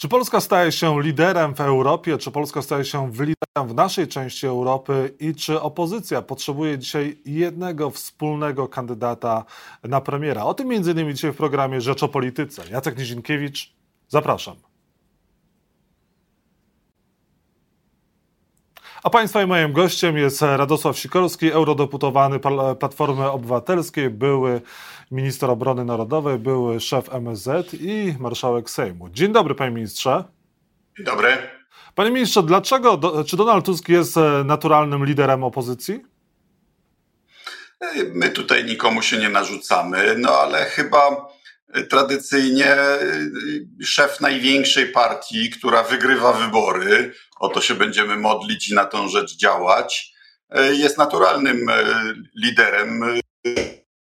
Czy Polska staje się liderem w Europie? Czy Polska staje się liderem w naszej części Europy? I czy opozycja potrzebuje dzisiaj jednego wspólnego kandydata na premiera? O tym między innymi dzisiaj w programie Rzecz o Polityce. Jacek Nizinkiewicz, zapraszam. A Państwa i moim gościem jest Radosław Sikorski, eurodeputowany Platformy Obywatelskiej, były minister obrony narodowej, były szef MSZ i marszałek Sejmu. Dzień dobry, panie ministrze. Dzień dobry. Panie ministrze, dlaczego, czy Donald Tusk jest e, naturalnym liderem opozycji? My tutaj nikomu się nie narzucamy, no ale chyba tradycyjnie y, szef największej partii, która wygrywa wybory, o to się będziemy modlić i na tą rzecz działać, y, jest naturalnym y, liderem.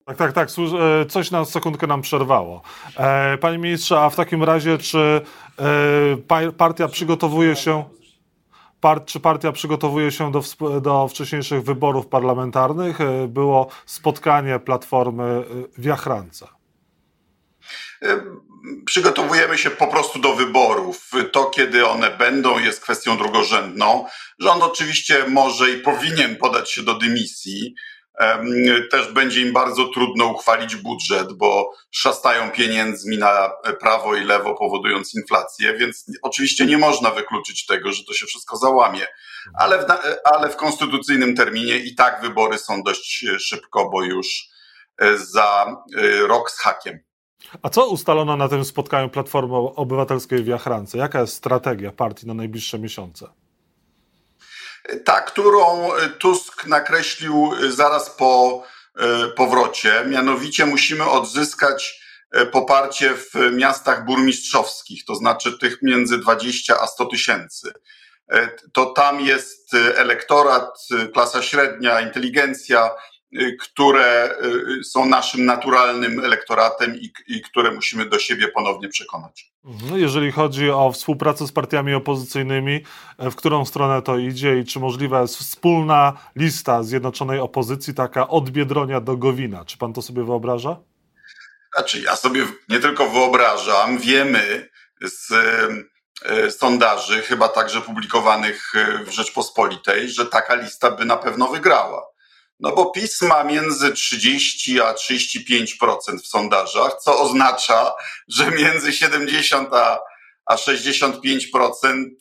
Tak, tak, tak. E, coś na sekundkę nam przerwało. E, panie ministrze, a w takim razie, czy e, partia przygotowuje się. Czy partia przygotowuje się do, do wcześniejszych wyborów parlamentarnych? Było spotkanie Platformy w Jachrance. Przygotowujemy się po prostu do wyborów. To, kiedy one będą, jest kwestią drugorzędną. Rząd oczywiście może i powinien podać się do dymisji. Też będzie im bardzo trudno uchwalić budżet, bo szastają pieniędzmi na prawo i lewo, powodując inflację, więc oczywiście nie można wykluczyć tego, że to się wszystko załamie. Ale w, ale w konstytucyjnym terminie i tak wybory są dość szybko, bo już e, za e, rok z hakiem. A co ustalono na tym spotkaniu Platformy Obywatelskiej w Jachrance? Jaka jest strategia partii na najbliższe miesiące? Ta, którą Tusk nakreślił zaraz po e, powrocie, mianowicie musimy odzyskać e, poparcie w miastach burmistrzowskich, to znaczy tych między 20 a 100 tysięcy. E, to tam jest elektorat, klasa średnia, inteligencja, które y, są naszym naturalnym elektoratem i, i, które musimy do siebie ponownie przekonać. No, jeżeli chodzi o współpracę z partiami opozycyjnymi, e, w którą stronę to idzie i czy możliwa jest wspólna lista zjednoczonej opozycji, taka od Biedronia do Gowina? Czy pan to sobie wyobraża? Znaczy, ja sobie nie tylko wyobrażam, wiemy z e, sondaży, chyba także publikowanych w Rzeczpospolitej, że taka lista by na pewno wygrała. No bo PiS ma między 30 a 35% w sondażach, co oznacza, że między 70 a, a 65%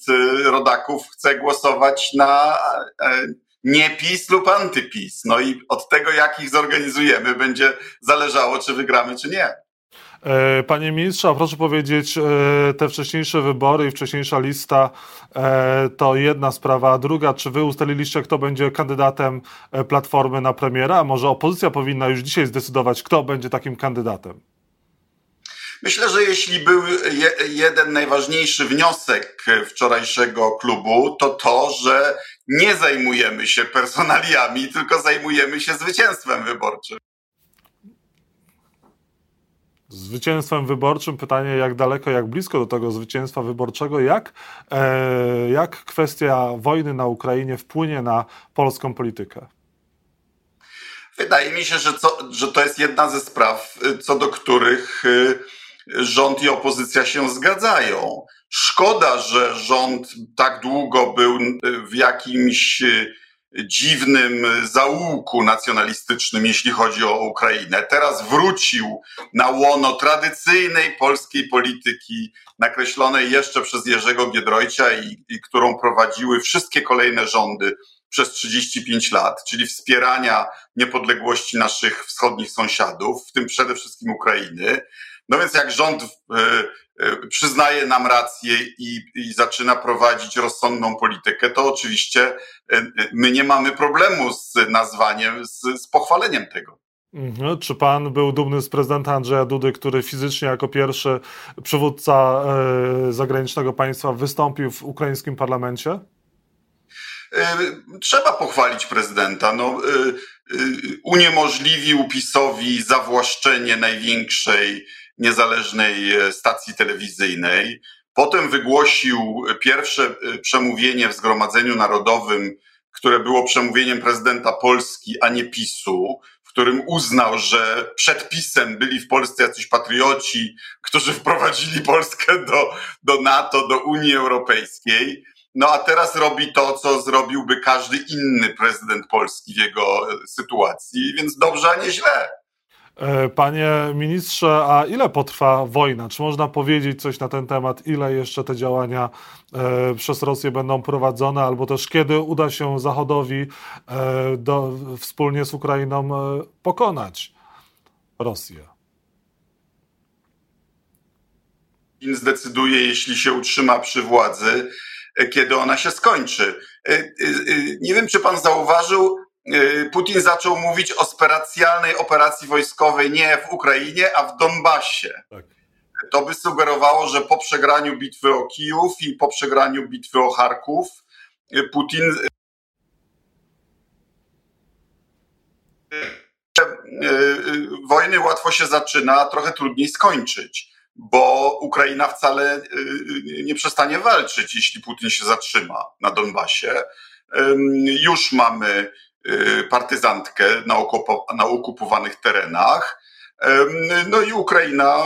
y, rodaków chce głosować na e, nie PiS lub antyPiS. No i od tego, jak ich zorganizujemy, będzie zależało, czy wygramy, czy nie. E, panie ministrze, a proszę powiedzieć, e, te wcześniejsze wybory i wcześniejsza lista e, to jedna sprawa, a druga, czy wy ustaliliście, kto będzie kandydatem Platformy na premiera? A może opozycja powinna już dzisiaj zdecydować, kto będzie takim kandydatem? Myślę, że jeśli był jeden najważniejszy wniosek wczorajszego klubu, to to, że nie zajmujemy się personaliami, tylko zajmujemy się zwycięstwem wyborczym zwycięstwem wyborczym. Pytanie, jak daleko, jak blisko do tego zwycięstwa wyborczego, jak, e, jak kwestia wojny na Ukrainie wpłynie na polską politykę? Wydaje mi się, że, co, że to jest jedna ze spraw, co do których y, rząd i opozycja się zgadzają. Szkoda, że rząd tak długo był w jakimś y, dziwnym zaułku nacjonalistycznym, jeśli chodzi o Ukrainę. Teraz wrócił na łono tradycyjnej polskiej polityki, nakreślonej jeszcze przez Jerzego Giedroycia i, i którą prowadziły wszystkie kolejne rządy przez 35 lat, czyli wspierania niepodległości naszych wschodnich sąsiadów, w tym przede wszystkim Ukrainy. No więc jak rząd e, e, przyznaje nam rację i, i, zaczyna prowadzić rozsądną politykę, to oczywiście e, my nie mamy problemu z nazwaniem, z, z pochwaleniem tego. Mhm. Czy pan był dumny z prezydenta Andrzeja Dudy, który fizycznie jako pierwszy przywódca zagranicznego państwa wystąpił w ukraińskim parlamencie? Trzeba pochwalić prezydenta. No, uniemożliwił PiSowi zawłaszczenie największej niezależnej e, stacji telewizyjnej. Potem wygłosił pierwsze e, przemówienie w Zgromadzeniu Narodowym, które było przemówieniem prezydenta Polski, a nie PiSu, w którym uznał, że przed PiSem byli w Polsce jacyś patrioci, którzy wprowadzili Polskę do, do NATO, do Unii Europejskiej. No a teraz robi to, co zrobiłby każdy inny prezydent Polski w jego sytuacji, więc dobrze, a nie źle. E, panie ministrze, a ile potrwa wojna? Czy można powiedzieć coś na ten temat? Ile jeszcze te działania e, przez Rosję będą prowadzone, albo też kiedy uda się Zachodowi e, do, wspólnie z Ukrainą pokonać Rosję? Zdecyduje, jeśli się utrzyma przy władzy, kiedy ona się skończy. Nie wiem, czy pan zauważył, Putin zaczął mówić o specjalnej operacji wojskowej nie w Ukrainie, a w Donbasie. Tak. To by sugerowało, że po przegraniu bitwy o Kijów i po przegraniu bitwy o Charków y, Putin y, wojny łatwo się zaczyna, a trochę trudniej skończyć, bo Ukraina wcale nie przestanie walczyć, jeśli Putin się zatrzyma na Donbasie. Już mamy partyzantkę na, na okupowanych terenach. No i Ukraina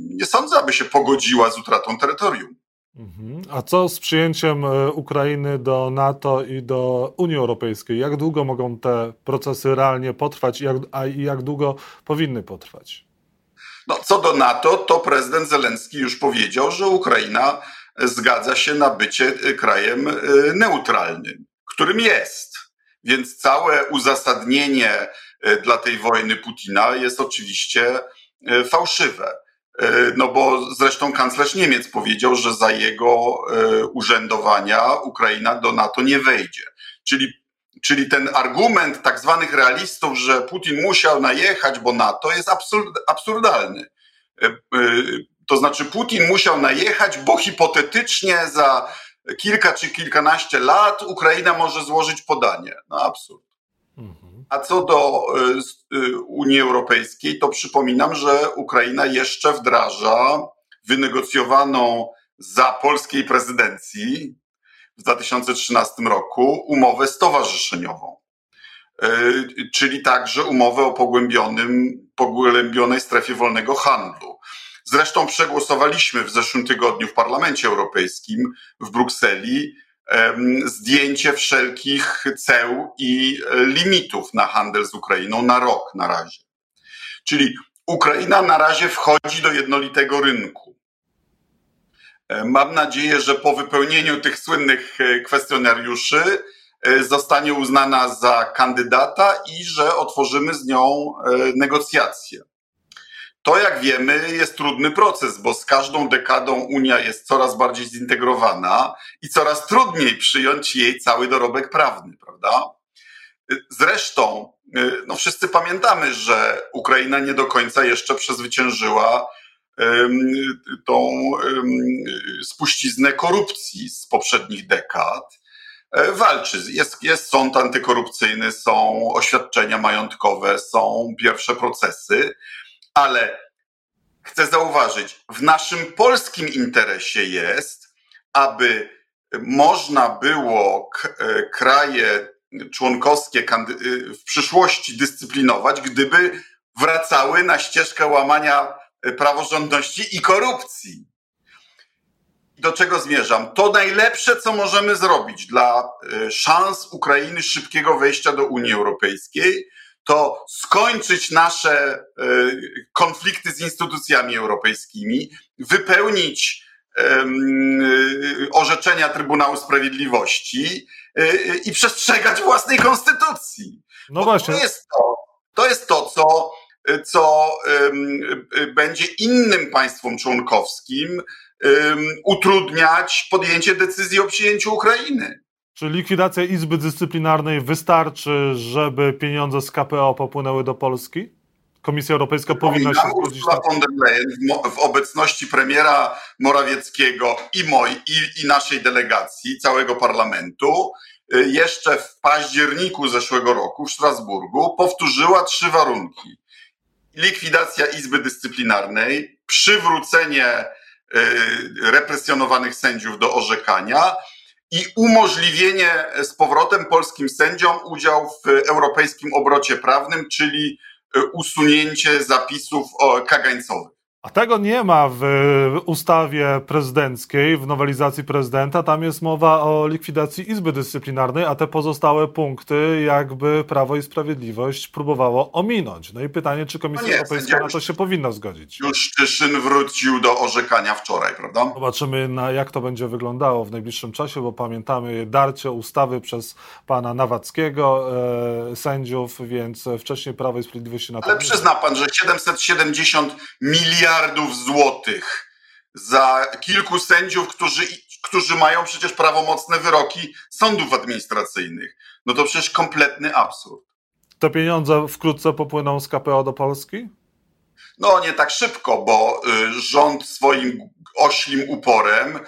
nie sądzę, aby się pogodziła z utratą terytorium. Mhm. A co z przyjęciem e, Ukrainy do NATO i do Unii Europejskiej? Jak długo mogą te procesy realnie potrwać, jak, a jak długo powinny potrwać? No, co do NATO, to prezydent Zelenski już powiedział, że Ukraina zgadza się na bycie krajem e, neutralnym, którym jest. Więc całe uzasadnienie e, dla tej wojny Putina jest oczywiście e, fałszywe. E, no bo zresztą kanclerz Niemiec powiedział, że za jego urzędowania Ukraina do NATO nie wejdzie. Czyli, czyli ten argument tak zwanych realistów, że Putin musiał najechać, bo NATO jest absurd, absurdalny. To znaczy Putin musiał najechać, bo hipotetycznie za kilka czy kilkanaście lat Ukraina może złożyć podanie. No absurd. Mhm. A co do y, y, Unii Europejskiej, to przypominam, że Ukraina jeszcze wdraża wynegocjowaną za polskiej prezydencji w 2013 roku umowę stowarzyszeniową, y, czyli także umowę o pogłębionym, pogłębionej strefie wolnego handlu. Zresztą przegłosowaliśmy w zeszłym tygodniu w Parlamencie Europejskim w Brukseli zdjęcie wszelkich ceł i e, limitów na handel z Ukrainą na rok na razie. Czyli Ukraina na razie wchodzi do jednolitego rynku. E, mam nadzieję, że po wypełnieniu tych słynnych e, kwestionariuszy zostanie uznana za kandydata i że otworzymy z nią negocjacje. To, jak wiemy, jest trudny proces, bo z każdą dekadą Unia jest coraz bardziej zintegrowana i coraz trudniej przyjąć jej cały dorobek prawny, prawda? Zresztą, no wszyscy pamiętamy, że Ukraina nie do końca jeszcze przezwyciężyła tą spuściznę korupcji z poprzednich dekad. E, walczy. Jest, jest sąd antykorupcyjny, są oświadczenia majątkowe, są pierwsze procesy ale chcę zauważyć, w naszym polskim interesie jest, aby można było e, kraje członkowskie w przyszłości dyscyplinować, gdyby wracały na ścieżkę łamania e, praworządności i korupcji. Do czego zmierzam? To najlepsze, co możemy zrobić dla e, szans Ukrainy szybkiego wejścia do Unii Europejskiej, to skończyć nasze e, konflikty z instytucjami europejskimi, wypełnić e, orzeczenia Trybunału Sprawiedliwości e, i przestrzegać własnej konstytucji. No właśnie. To jest to, to, jest to co, co będzie innym państwom członkowskim utrudniać podjęcie decyzji o przyjęciu Ukrainy. Czy likwidacja Izby Dyscyplinarnej wystarczy, żeby pieniądze z KPO popłynęły do Polski? Komisja Europejska powinna się zgodzić na von der Leyen w obecności premiera Morawieckiego i, moj, i, i naszej delegacji, całego parlamentu, y, jeszcze w październiku zeszłego roku w Strasburgu powtórzyła trzy warunki. Likwidacja Izby Dyscyplinarnej, przywrócenie y, represjonowanych sędziów do orzekania i umożliwienie z powrotem polskim sędziom udział w europejskim obrocie prawnym, czyli usunięcie zapisów kagańcowych. A tego nie ma w ustawie prezydenckiej, w nowelizacji prezydenta. Tam jest mowa o likwidacji Izby Dyscyplinarnej, a te pozostałe punkty jakby Prawo i Sprawiedliwość próbowało ominąć. No i pytanie, czy Komisja no Europejska na to się powinna zgodzić. Już Czyszyn wrócił do orzekania wczoraj, prawda? Zobaczymy, na jak to będzie wyglądało w najbliższym czasie, bo pamiętamy darcie ustawy przez pana Nawackiego, e, sędziów, więc wcześniej Prawo i Sprawiedliwość się na to... Ale przyzna pan, że 770 miliardów miliardów złotych za kilku sędziów, którzy, którzy mają przecież prawomocne wyroki sądów administracyjnych. No to przecież kompletny absurd. Te pieniądze wkrótce popłyną z KPO do Polski? No nie tak szybko, bo y, rząd swoim oślim uporem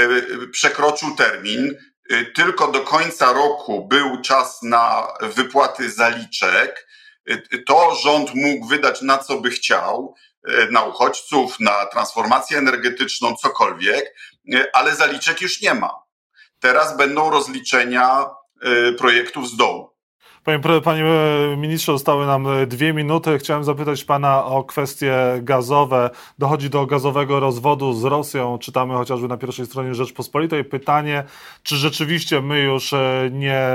y, przekroczył termin. Y, tylko do końca roku był czas na wypłaty zaliczek. To rząd mógł wydać na co by chciał. E, na uchodźców, na transformację energetyczną, cokolwiek, e, ale zaliczek już nie ma. Teraz będą rozliczenia e, projektów z dołu. Panie, panie ministrze, zostały nam dwie minuty. Chciałem zapytać pana o kwestie gazowe. Dochodzi do gazowego rozwodu z Rosją. Czytamy chociażby na pierwszej stronie Rzeczpospolitej. Pytanie, czy rzeczywiście my już nie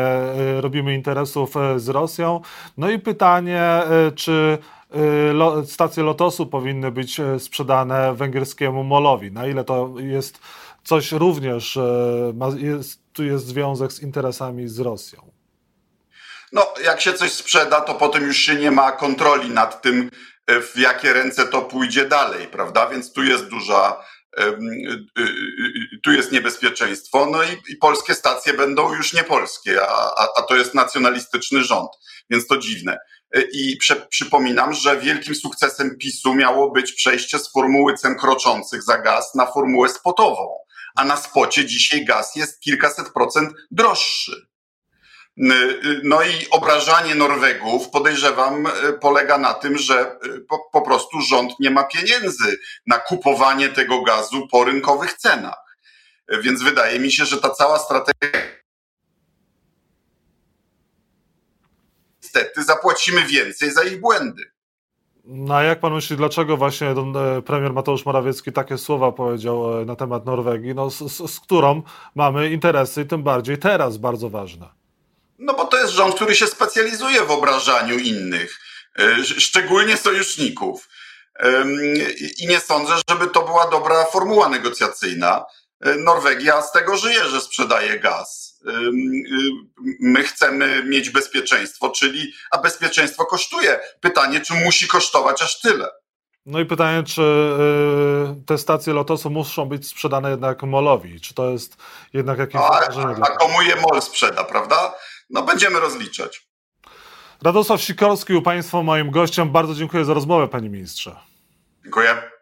robimy interesów z Rosją? No i pytanie, czy stacje Lotosu powinny być e, sprzedane węgierskiemu Molowi. Na ile to jest coś również, e, jest, tu jest związek z interesami z Rosją? No, jak się coś sprzeda, to potem już się nie ma kontroli nad tym, e, w jakie ręce to pójdzie dalej, prawda? Więc tu jest duża, tu jest niebezpieczeństwo, no i, i polskie stacje będą już niepolskie, a, a, a to jest nacjonalistyczny rząd, więc to dziwne. I prze, przypominam, że wielkim sukcesem PiSu miało być przejście z formuły cen kroczących za gaz na formułę spotową, a na spocie dzisiaj gaz jest kilkaset procent droższy. No i obrażanie Norwegów, podejrzewam, polega na tym, że po, po, prostu rząd nie ma pieniędzy na kupowanie tego gazu po rynkowych cenach. Więc wydaje mi się, że ta cała strategia niestety zapłacimy więcej za ich błędy. No a jak pan myśli, dlaczego właśnie e, premier Mateusz Morawiecki takie słowa powiedział e, na temat Norwegii, no, z, z, z którą mamy interesy tym bardziej teraz bardzo ważne? No bo to jest rząd, który się specjalizuje w obrażaniu innych, e, szczególnie sojuszników. I nie sądzę, żeby to była dobra formuła negocjacyjna. Norwegia z tego żyje, że sprzedaje gaz my chcemy mieć bezpieczeństwo, czyli a bezpieczeństwo kosztuje. Pytanie, czy musi kosztować aż tyle? No i pytanie, czy y, te stacje Lotosu muszą być sprzedane jednak Molowi? Czy to jest jednak jakieś no, a, a komu je MOL sprzeda, prawda? No będziemy rozliczać. Radosław Sikorski u Państwa moim gościem. Bardzo dziękuję za rozmowę, Panie Ministrze. Dziękuję.